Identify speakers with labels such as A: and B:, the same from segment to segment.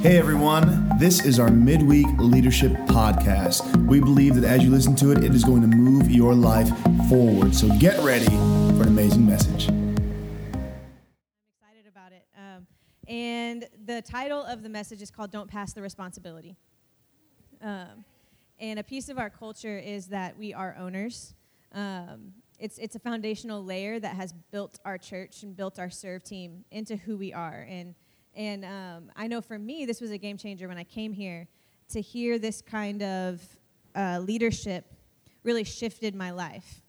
A: Hey everyone, this is our midweek leadership podcast. We believe that as you listen to it, it is going to move your life forward. So get ready for an amazing message.
B: I'm excited about it. Um, and the title of the message is called Don't Pass the Responsibility. Um, and a piece of our culture is that we are owners. Um, it's, it's a foundational layer that has built our church and built our serve team into who we are. And and um, I know for me, this was a game changer when I came here. To hear this kind of uh, leadership really shifted my life.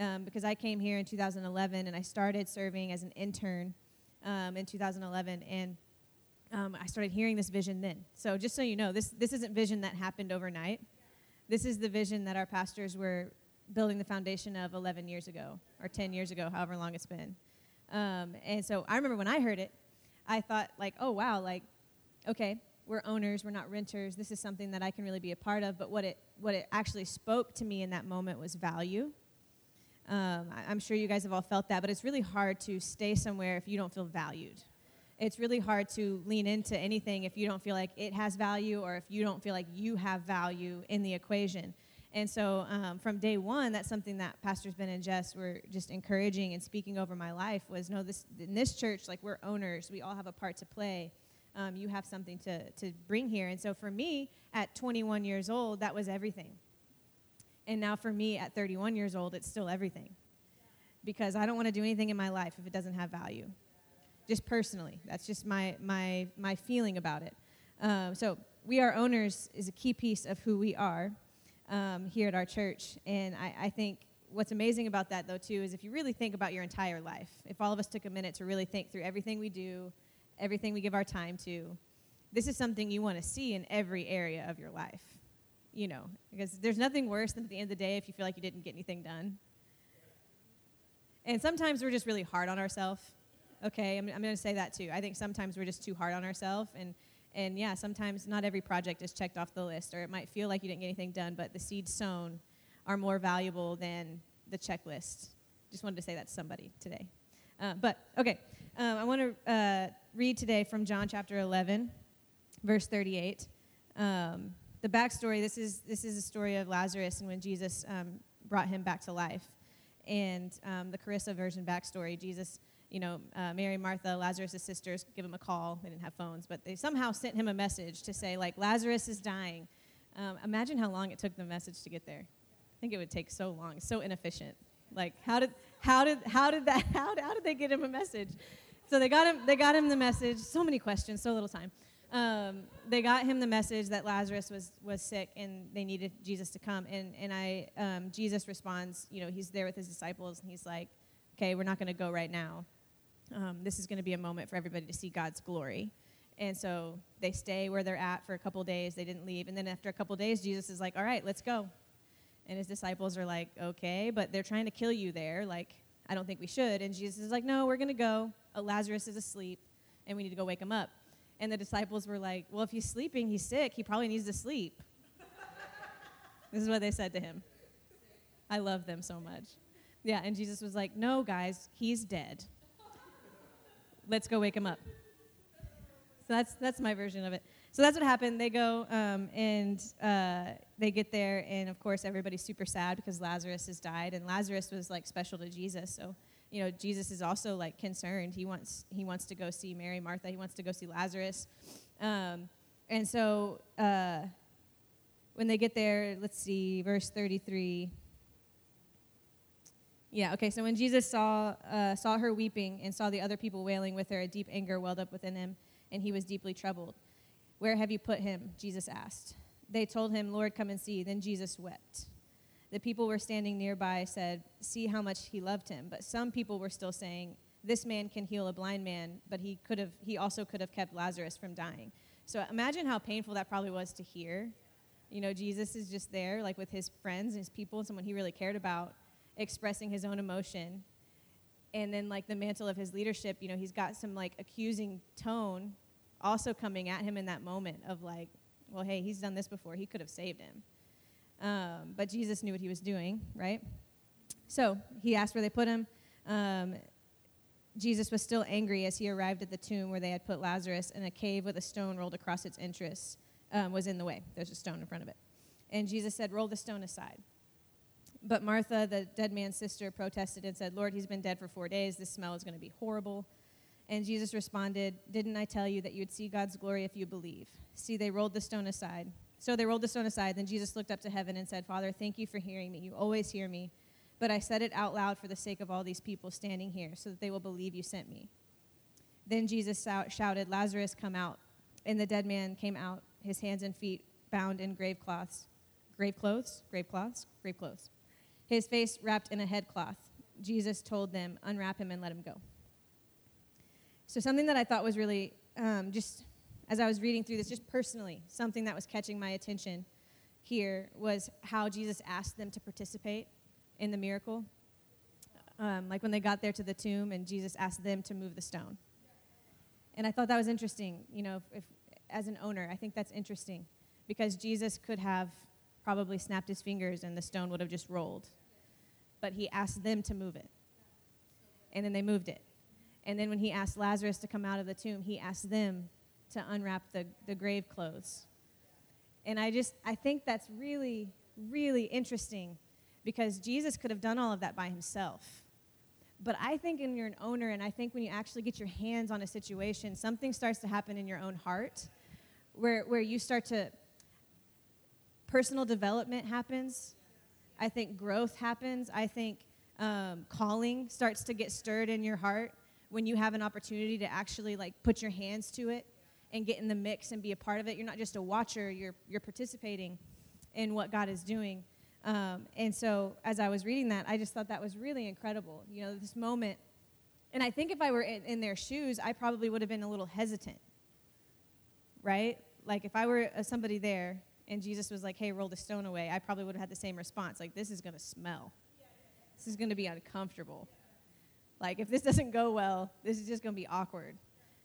B: Um, because I came here in 2011 and I started serving as an intern um, in 2011. And um, I started hearing this vision then. So just so you know, this, this isn't vision that happened overnight. This is the vision that our pastors were building the foundation of 11 years ago or 10 years ago, however long it's been. Um, and so I remember when I heard it, I thought like, oh wow, like, okay, we're owners, we're not renters. This is something that I can really be a part of. But what it what it actually spoke to me in that moment was value. Um, I, am sure you guys have all felt that, but it's really hard to stay somewhere if you don't feel valued. It's really hard to lean into anything if you don't feel like it has value or if you don't feel like you have value in the equation. And so um, from day one, that's something that Pastors Ben and Jess were just encouraging and speaking over my life was, no, this, in this church, like we're owners. We all have a part to play. Um, you have something to, to bring here. And so for me, at 21 years old, that was everything. And now for me, at 31 years old, it's still everything. Because I don't want to do anything in my life if it doesn't have value. Just personally. That's just my, my, my feeling about it. Um, so we are owners is a key piece of who we are um, here at our church. And I, I think what's amazing about that, though, too, is if you really think about your entire life, if all of us took a minute to really think through everything we do, everything we give our time to, this is something you want to see in every area of your life. You know, because there's nothing worse than at the end of the day if you feel like you didn't get anything done. And sometimes we're just really hard on ourselves. Okay, I'm, I'm going to say that too. I think sometimes we're just too hard on ourselves and and yeah, sometimes not every project is checked off the list, or it might feel like you didn't get anything done, but the seeds sown are more valuable than the checklist. Just wanted to say that to somebody today. Uh, but, okay, um, I want to uh, read today from John chapter 11, verse 38. Um, the backstory this is, this is a story of Lazarus and when Jesus um, brought him back to life. And um, the Carissa version backstory Jesus you know, uh, Mary, Martha, Lazarus' sisters give him a call. They didn't have phones, but they somehow sent him a message to say, like, Lazarus is dying. Um, imagine how long it took the message to get there. I think it would take so long, so inefficient. Like, how did, how did, how did that, how, how did they get him a message? So they got him, they got him the message. So many questions, so little time. Um, they got him the message that Lazarus was, was sick and they needed Jesus to come. And, and I, um, Jesus responds, you know, he's there with his disciples and he's like, okay, we're not going to go right now um, this is going to be a moment for everybody to see God's glory. And so they stay where they're at for a couple days. They didn't leave. And then after a couple days, Jesus is like, all right, let's go. And his disciples are like, okay, but they're trying to kill you there. Like, I don't think we should. And Jesus is like, no, we're going to go. Uh, Lazarus is asleep, and we need to go wake him up. And the disciples were like, well, if he's sleeping, he's sick. He probably needs to sleep. this is what they said to him. I love them so much. Yeah, and Jesus was like, no, guys, he's dead let's go wake him up. So that's that's my version of it. So that's what happened. They go um, and uh, they get there, and of course everybody's super sad because Lazarus has died, and Lazarus was like special to Jesus. So you know Jesus is also like concerned. He wants he wants to go see Mary, Martha. He wants to go see Lazarus, um, and so uh, when they get there, let's see, verse thirty three. Yeah, okay, so when Jesus saw, uh, saw her weeping and saw the other people wailing with her, a deep anger welled up within him, and he was deeply troubled. Where have you put him? Jesus asked. They told him, Lord, come and see. Then Jesus wept. The people were standing nearby said, See how much he loved him. But some people were still saying, This man can heal a blind man, but he, could have, he also could have kept Lazarus from dying. So imagine how painful that probably was to hear. You know, Jesus is just there, like with his friends and his people and someone he really cared about expressing his own emotion. And then, like, the mantle of his leadership, you know, he's got some, like, accusing tone also coming at him in that moment of, like, well, hey, he's done this before. He could have saved him. Um, but Jesus knew what he was doing, right? So he asked where they put him. Um, Jesus was still angry as he arrived at the tomb where they had put Lazarus, and a cave with a stone rolled across its entrance um, was in the way. There's a stone in front of it. And Jesus said, Roll the stone aside. But Martha, the dead man's sister, protested and said, Lord, he's been dead for four days. This smell is going to be horrible. And Jesus responded, Didn't I tell you that you would see God's glory if you believe? See, they rolled the stone aside. So they rolled the stone aside. Then Jesus looked up to heaven and said, Father, thank you for hearing me. You always hear me. But I said it out loud for the sake of all these people standing here, so that they will believe you sent me. Then Jesus shouted, Lazarus, come out. And the dead man came out, his hands and feet bound in grave cloths. Grave clothes? Grave cloths? Grave clothes. His face wrapped in a headcloth. Jesus told them, Unwrap him and let him go. So, something that I thought was really um, just as I was reading through this, just personally, something that was catching my attention here was how Jesus asked them to participate in the miracle. Um, like when they got there to the tomb and Jesus asked them to move the stone. And I thought that was interesting. You know, if, if, as an owner, I think that's interesting because Jesus could have probably snapped his fingers and the stone would have just rolled. But he asked them to move it. And then they moved it. And then when he asked Lazarus to come out of the tomb, he asked them to unwrap the, the grave clothes. And I just, I think that's really, really interesting because Jesus could have done all of that by himself. But I think when you're an owner, and I think when you actually get your hands on a situation, something starts to happen in your own heart where, where you start to, personal development happens. I think growth happens. I think um, calling starts to get stirred in your heart when you have an opportunity to actually like put your hands to it and get in the mix and be a part of it. You're not just a watcher, you're, you're participating in what God is doing. Um, and so as I was reading that, I just thought that was really incredible. You know, this moment. And I think if I were in, in their shoes, I probably would have been a little hesitant, right? Like if I were uh, somebody there and Jesus was like, hey, roll the stone away, I probably would have had the same response. Like, this is going to smell. This is going to be uncomfortable. Like, if this doesn't go well, this is just going to be awkward.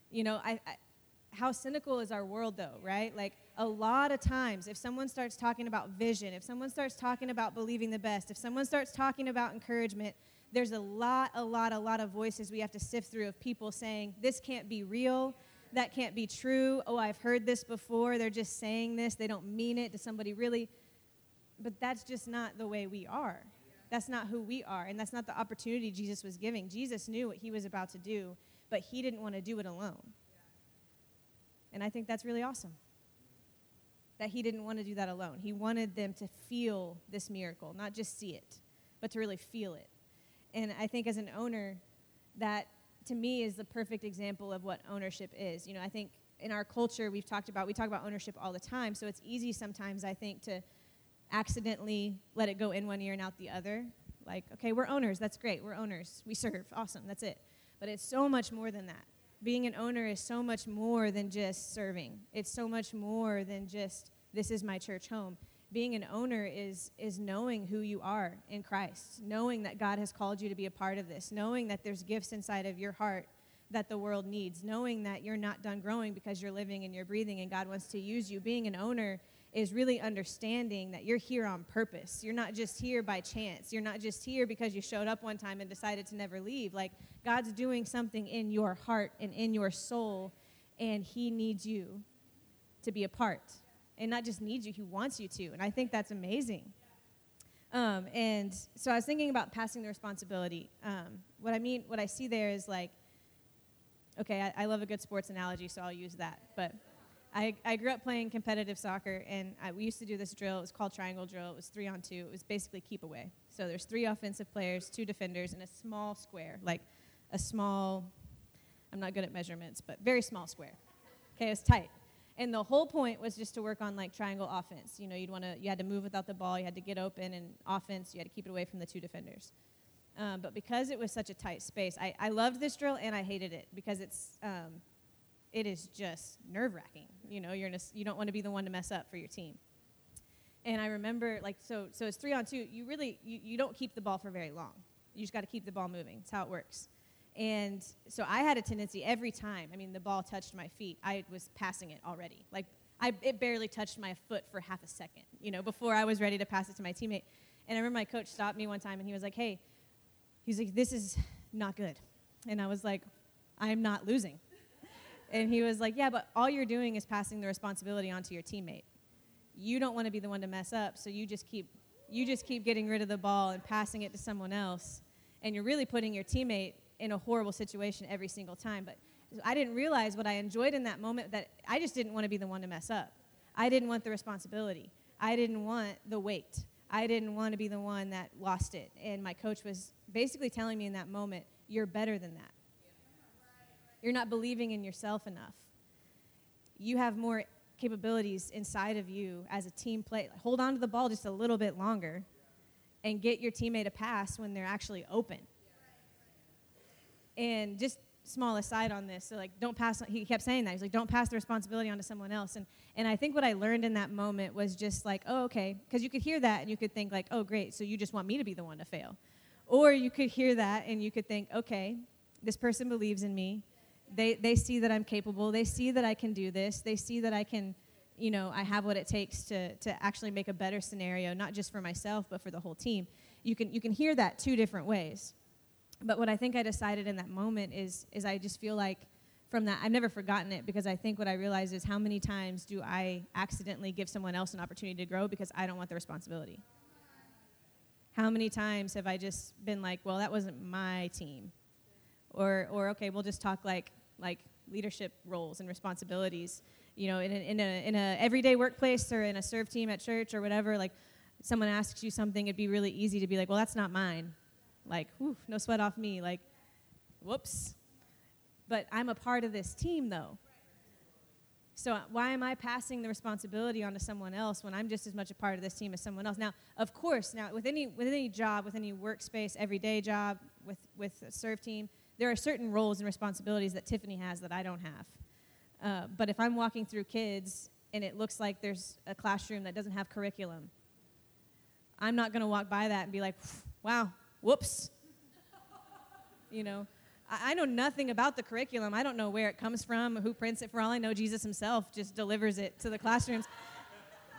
B: You know, I, I how cynical is our world though, right? Like a lot of times, if someone starts talking about vision, if someone starts talking about believing the best, if someone starts talking about encouragement, there's a lot, a lot, a lot of voices we have to sift through of people saying, this can't be real, that can't be true. Oh, I've heard this before. They're just saying this, they don't mean it. Does somebody really? But that's just not the way we are. That's not who we are, and that's not the opportunity Jesus was giving. Jesus knew what he was about to do, but he didn't want to do it alone. And I think that's really awesome. That he didn't want to do that alone. He wanted them to feel this miracle, not just see it, but to really feel it. And I think as an owner, that to me is the perfect example of what ownership is. You know, I think in our culture we've talked about we talk about ownership all the time, so it's easy sometimes I think to accidentally let it go in one ear and out the other. Like, okay, we're owners, that's great. We're owners. We serve. Awesome. That's it. But it's so much more than that being an owner is so much more than just serving. It's so much more than just this is my church home. Being an owner is is knowing who you are in Christ, knowing that God has called you to be a part of this, knowing that there's gifts inside of your heart that the world needs, knowing that you're not done growing because you're living and you're breathing and God wants to use you. Being an owner is really understanding that you're here on purpose. You're not just here by chance. You're not just here because you showed up one time and decided to never leave. Like, God's doing something in your heart and in your soul, and He needs you to be a part. And not just needs you, He wants you to. And I think that's amazing. Um, and so I was thinking about passing the responsibility. Um, what I mean, what I see there is like, okay, I, I love a good sports analogy, so I'll use that. But I, I grew up playing competitive soccer, and I, we used to do this drill. It was called triangle drill. It was three on two. It was basically keep away. So there's three offensive players, two defenders, and a small square, like a small, I'm not good at measurements, but very small square. Okay, it's tight. And the whole point was just to work on like triangle offense. You know, you'd want to, you had to move without the ball, you had to get open, and offense, you had to keep it away from the two defenders. Um, but because it was such a tight space, I, I loved this drill and I hated it because it's, um, it is just nerve wracking. You know, you're in a, you don't want to be the one to mess up for your team. And I remember, like, so so it's three on two. You really you, you don't keep the ball for very long. You just got to keep the ball moving. That's how it works. And so I had a tendency every time. I mean, the ball touched my feet. I was passing it already. Like I, it barely touched my foot for half a second. You know, before I was ready to pass it to my teammate. And I remember my coach stopped me one time and he was like, "Hey," he's like, "This is not good." And I was like, I'm not losing. And he was like, Yeah, but all you're doing is passing the responsibility onto your teammate. You don't want to be the one to mess up, so you just keep you just keep getting rid of the ball and passing it to someone else. And you're really putting your teammate in a horrible situation every single time. But I didn't realize what I enjoyed in that moment that I just didn't want to be the one to mess up. I didn't want the responsibility. I didn't want the weight. I didn't want to be the one that lost it. And my coach was basically telling me in that moment, you're better than that. You're not believing in yourself enough. You have more capabilities inside of you as a team play. Hold on to the ball just a little bit longer and get your teammate a pass when they're actually open. And just small aside on this, so like don't pass he kept saying that. He's like don't pass the responsibility onto someone else. And and I think what I learned in that moment was just like, "Oh, okay." Cuz you could hear that and you could think like, "Oh, great. So you just want me to be the one to fail." Or you could hear that and you could think, "Okay, this person believes in me they, they see that I'm capable. They see that I can do this. They see that I can, you know, I have what it takes to, to actually make a better scenario, not just for myself, but for the whole team. You can, you can hear that two different ways. But what I think I decided in that moment is, is I just feel like from that, I've never forgotten it because I think what I realized is how many times do I accidentally give someone else an opportunity to grow because I don't want the responsibility? How many times have I just been like, well, that wasn't my team? Or, or okay, we'll just talk like like leadership roles and responsibilities. You know, in a, in a in a everyday workplace or in a serve team at church or whatever, like someone asks you something, it'd be really easy to be like, well, that's not mine. Like, whew, no sweat off me. Like, whoops. But I'm a part of this team, though. So why am I passing the responsibility onto someone else when I'm just as much a part of this team as someone else? Now, of course, now with any with any job, with any workspace, everyday job, with with a serve team, there are certain roles and responsibilities that Tiffany has that I don't have. Uh, but if I'm walking through kids and it looks like there's a classroom that doesn't have curriculum, I'm not going to walk by that and be like, wow, whoops. you know, I, I know nothing about the curriculum. I don't know where it comes from, who prints it. For all I know, Jesus himself just delivers it to the classrooms.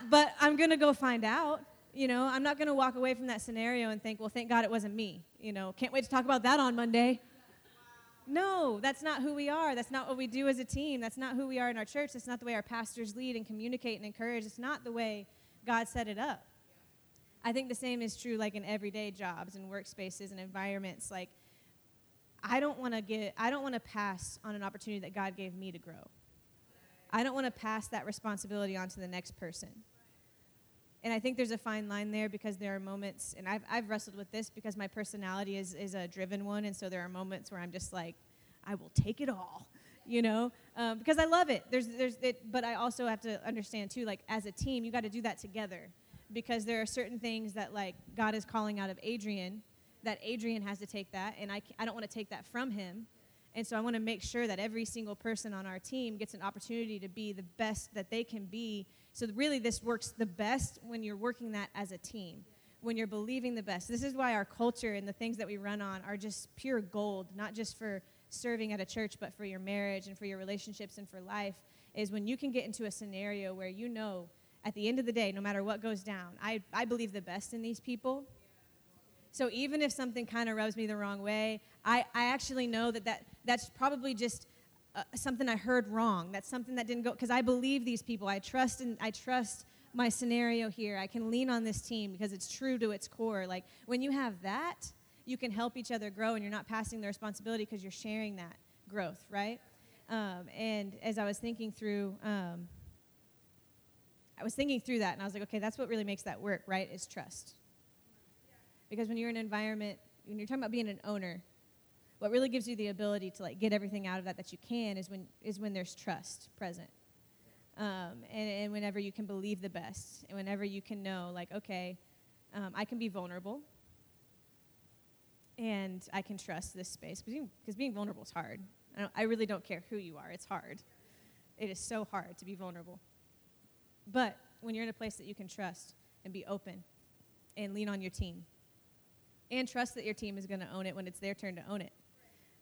B: but I'm going to go find out. You know, I'm not going to walk away from that scenario and think, well, thank God it wasn't me. You know, can't wait to talk about that on Monday. No, that's not who we are. That's not what we do as a team. That's not who we are in our church. That's not the way our pastors lead and communicate and encourage. It's not the way God set it up. I think the same is true like in everyday jobs and workspaces and environments. Like I don't want to get I don't want to pass on an opportunity that God gave me to grow. I don't want to pass that responsibility on to the next person. And I think there's a fine line there because there are moments, and I've, I've wrestled with this because my personality is, is a driven one, and so there are moments where I'm just like, I will take it all, you know, um, because I love it. There's, there's it, but I also have to understand too, like as a team, you got to do that together, because there are certain things that like God is calling out of Adrian, that Adrian has to take that, and I, I don't want to take that from him. And so I want to make sure that every single person on our team gets an opportunity to be the best that they can be so, really, this works the best when you're working that as a team, when you're believing the best. This is why our culture and the things that we run on are just pure gold, not just for serving at a church, but for your marriage and for your relationships and for life. Is when you can get into a scenario where you know at the end of the day, no matter what goes down, I, I believe the best in these people. So even if something kind of rubs me the wrong way, I, I actually know that, that that's probably just uh, something I heard wrong. That's something that didn't go because I believe these people. I trust and I trust my scenario here. I can lean on this team because it's true to its core. Like when you have that, you can help each other grow, and you're not passing the responsibility because you're sharing that growth, right? Um, and as I was thinking through, um, I was thinking through that, and I was like, okay, that's what really makes that work, right? Is trust. Because when you're in an environment, when you're talking about being an owner, what really gives you the ability to like get everything out of that that you can is when is when there's trust present um, and, and, whenever you can believe the best and whenever you can know like okay um, i can be vulnerable and i can trust this space because being vulnerable is hard I, I really don't care who you are it's hard it is so hard to be vulnerable but when you're in a place that you can trust and be open and lean on your team and trust that your team is going to own it when it's their turn to own it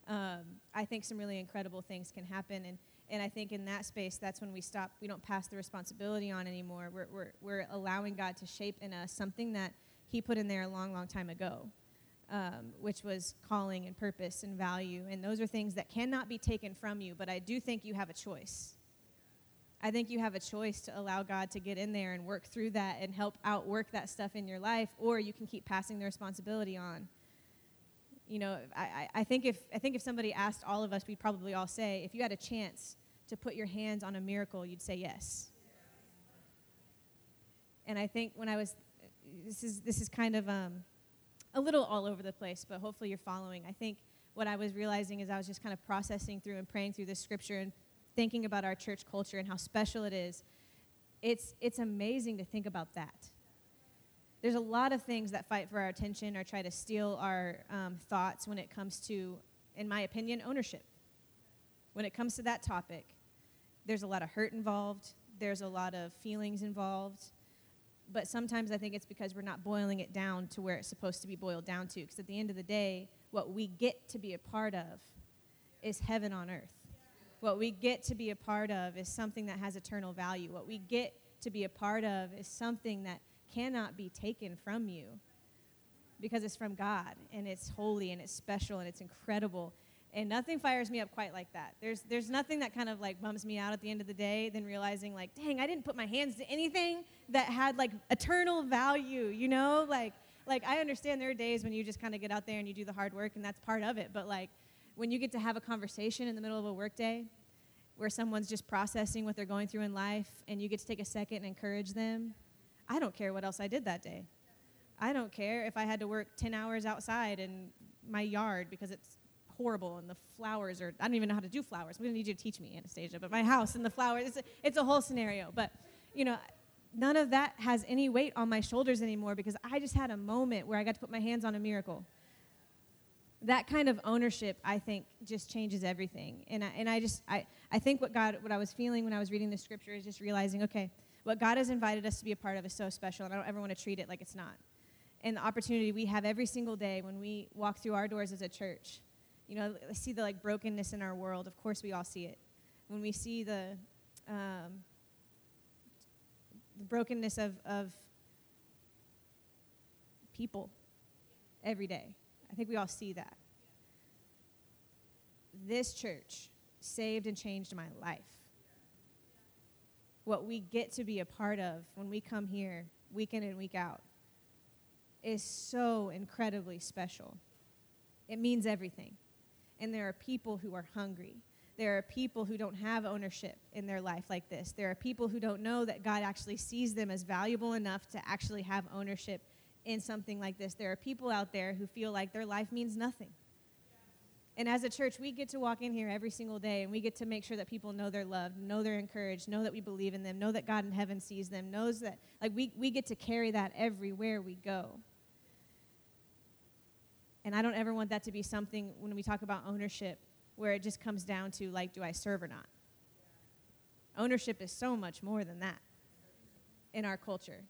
B: um, I think some really incredible things can happen. And, and I think in that space, that's when we stop, we don't pass the responsibility on anymore. We're, we're, we're allowing God to shape in us something that He put in there a long, long time ago. um, which was calling and purpose and value. And those are things that cannot be taken from you, but I do think you have a choice. I think you have a choice to allow God to get in there and work through that and help outwork that stuff in your life, or you can keep passing the responsibility on. You know, I, I think if I think if somebody asked all of us, we'd probably all say, if you had a chance to put your hands on a miracle, you'd say yes. And I think when I was, this is this is kind of um, a little all over the place, but hopefully you're following. I think what I was realizing is I was just kind of processing through and praying through this scripture and thinking about our church culture and how special it is, it's, it's amazing to think about that. There's a lot of things that fight for our attention or try to steal our um, thoughts when it comes to, in my opinion, ownership. When it comes to that topic, there's a lot of hurt involved, there's a lot of feelings involved. But sometimes I think it's because we're not boiling it down to where it's supposed to be boiled down to. Because at the end of the day, what we get to be a part of is heaven on earth. What we get to be a part of is something that has eternal value. What we get to be a part of is something that cannot be taken from you because it's from God and it's holy and it's special and it's incredible. And nothing fires me up quite like that. There's, there's nothing that kind of like bums me out at the end of the day than realizing, like, dang, I didn't put my hands to anything that had like eternal value, you know? Like, like I understand there are days when you just kind of get out there and you do the hard work and that's part of it. But like, when you get to have a conversation in the middle of a workday where someone's just processing what they're going through in life and you get to take a second and encourage them, I don't care what else I did that day. I don't care if I had to work 10 hours outside in my yard because it's horrible and the flowers are, I don't even know how to do flowers. We don't need you to teach me, Anastasia, but my house and the flowers, it's a, it's a whole scenario. But, you know, none of that has any weight on my shoulders anymore because I just had a moment where I got to put my hands on a miracle that kind of ownership i think just changes everything. And I, and I just I, I think what god what i was feeling when i was reading the scripture is just realizing okay what god has invited us to be a part of is so special and i don't ever want to treat it like it's not. And the opportunity we have every single day when we walk through our doors as a church you know I see the like brokenness in our world of course we all see it. When we see the um, the brokenness of, of people every day I think we all see that. This church saved and changed my life. What we get to be a part of when we come here week in and week out is so incredibly special. It means everything. And there are people who are hungry. There are people who don't have ownership in their life like this. There are people who don't know that God actually sees them as valuable enough to actually have ownership in something like this. There are people out there who feel like their life means nothing. And as a church, we get to walk in here every single day and we get to make sure that people know they're loved, know they're encouraged, know that we believe in them, know that God in heaven sees them, knows that, like, we, we get to carry that everywhere we go. And I don't ever want that to be something when we talk about ownership where it just comes down to, like, do I serve or not? Ownership is so much more than that in our culture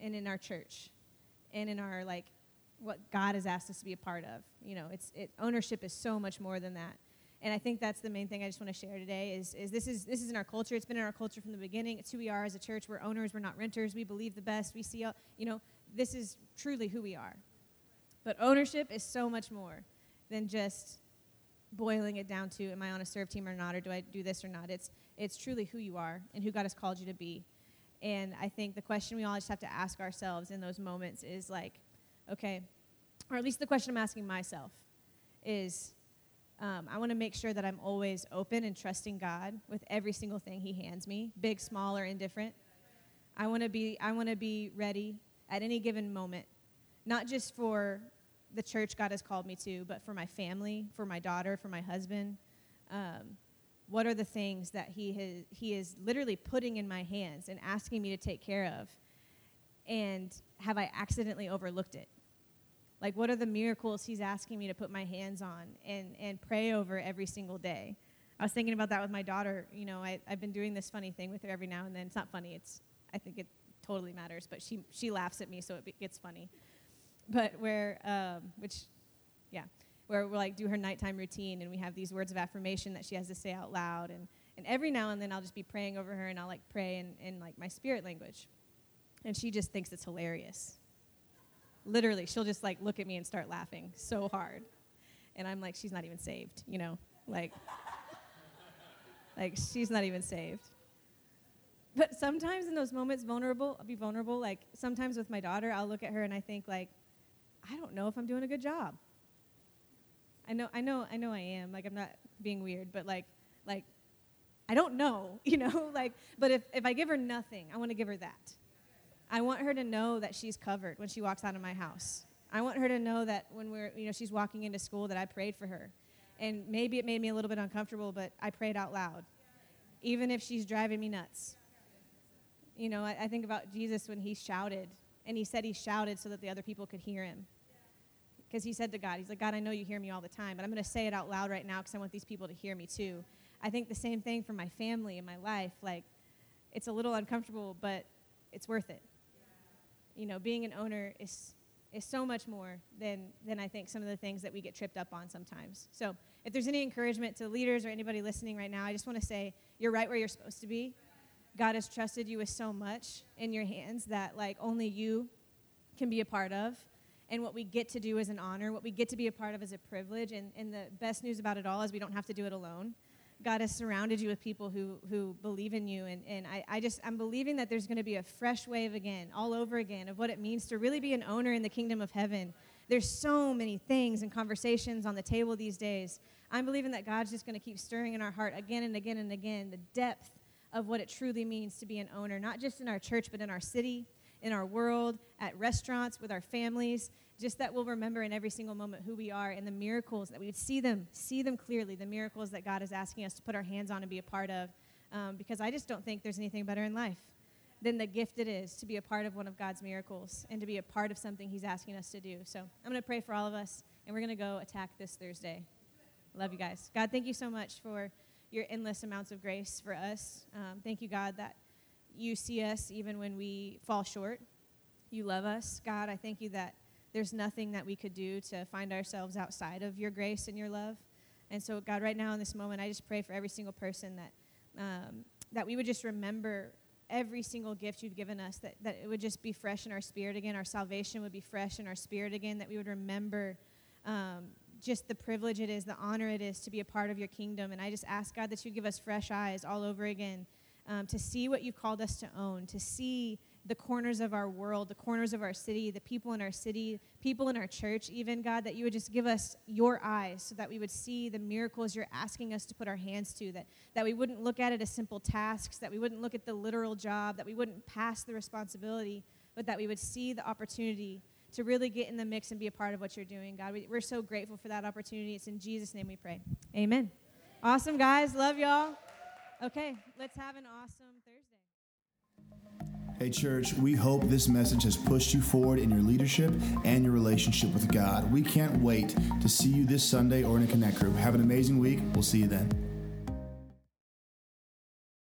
B: and in our church and in our like what God has asked us to be a part of. You know, it's it, ownership is so much more than that. And I think that's the main thing I just want to share today is, is this is this is in our culture. It's been in our culture from the beginning. It's who we are as a church. We're owners. We're not renters. We believe the best. We see, all, you know, this is truly who we are. But ownership is so much more than just boiling it down to am I on a serve team or not, or do I do this or not. It's it's truly who you are and who God has called you to be. And I think the question we all just have to ask ourselves in those moments is like, okay, or at least the question I'm asking myself is um, I want to make sure that I'm always open and trusting God with every single thing He hands me, big, small, or indifferent. I want to be I want to be ready at any given moment, not just for the church God has called me to, but for my family, for my daughter, for my husband. Um, what are the things that he has he is literally putting in my hands and asking me to take care of and have i accidentally overlooked it? Like what are the miracles he's asking me to put my hands on and and pray over every single day? I was thinking about that with my daughter you know I, i've been doing this funny thing with her every now and then. It's not funny it's i think it totally matters but she she laughs at me so it gets funny. But where um, which yeah where we'll like do her nighttime routine and we have these words of affirmation that she has to say out loud and, and every now and then I'll just be praying over her and I'll like pray in, in like my spirit language. And she just thinks it's hilarious. literally, she'll just like look at me and start laughing so hard. And I'm like, she's not even saved, you know? Like, like she's not even saved. But sometimes in those moments, vulnerable, I'll be vulnerable. Like sometimes with my daughter, I'll look at her and I think like, I don't know if I'm doing a good job. I know, I know, I know I am. Like I'm not being weird, but like, like, I don't know, you know. Like, but if if I give her nothing, I want to give her that. I want her to know that she's covered when she walks out of my house. I want her to know that when we're, you know, she's walking into school that I prayed for her. And maybe it made me a little bit uncomfortable, but I prayed out loud, even if she's driving me nuts. You know, I, I think about Jesus when he shouted, and he said he shouted so that the other people could hear him. Because he said to God, He's like, God, I know you hear me all the time, but I'm going to say it out loud right now because I want these people to hear me too. I think the same thing for my family and my life. Like, it's a little uncomfortable, but it's worth it you know, being an owner is is so much more than than I think some of the things that we get tripped up on sometimes. So, if there's any encouragement to leaders or anybody listening right now, I just want to say you're right where you're supposed to be. God has trusted you with so much in your hands that like only you can be a part of. And what we get to do is an honor, what we get to be a part of is a privilege. And, and the best news about it all is we don't have to do it alone. God has surrounded you with people who, who believe in you. And, and I, I just, I'm believing that there's going to be a fresh wave again, all over again, of what it means to really be an owner in the kingdom of heaven. There's so many things and conversations on the table these days. I'm believing that God's just going to keep stirring in our heart again and again and again the depth of what it truly means to be an owner, not just in our church, but in our city, in our world, at restaurants, with our families just that we'll remember in every single moment who we are and the miracles that we would see them, see them clearly, the miracles that God is asking us to put our hands on and be a part of. Um, because I just don't think there's anything better in life than the gift it is to be a part of one of God's miracles and to be a part of something He's asking us to do. So I'm going to pray for all of us, and we're going to go attack this Thursday. Love you guys. God, thank you so much for your endless amounts of grace for us. Um, thank you, God, that you see us even when we fall short. You love us. God, I thank you that there's nothing that we could do to find ourselves outside of your grace and your love. And so, God, right now in this moment, I just pray for every single person that um, that we would just remember every single gift you've given us, that, that it would just be fresh in our spirit again. Our salvation would be fresh in our spirit again, that we would remember um, just the privilege it is, the honor it is to be a part of your kingdom. And I just ask, God, that you give us fresh eyes all over again um, to see what you've called us to own, to see the corners of our world, the corners of our city, the people in our city, people in our church, even, God, that you would just give us your eyes so that we would see the miracles you're asking us to put our hands to, that, that we wouldn't look at it as simple tasks, that we wouldn't look at the literal job, that we wouldn't pass the responsibility, but that we would see the opportunity to really get in the mix and be a part of what you're doing, God. We, we're so grateful for that opportunity. It's in Jesus' name we pray. Amen. Awesome, guys. Love y'all. Okay, let's have an awesome Thursday.
A: Hey, church, we hope this message has pushed you forward in your leadership and your relationship with God. We can't wait to see you this Sunday or in a Connect group. Have an amazing week. We'll see you then.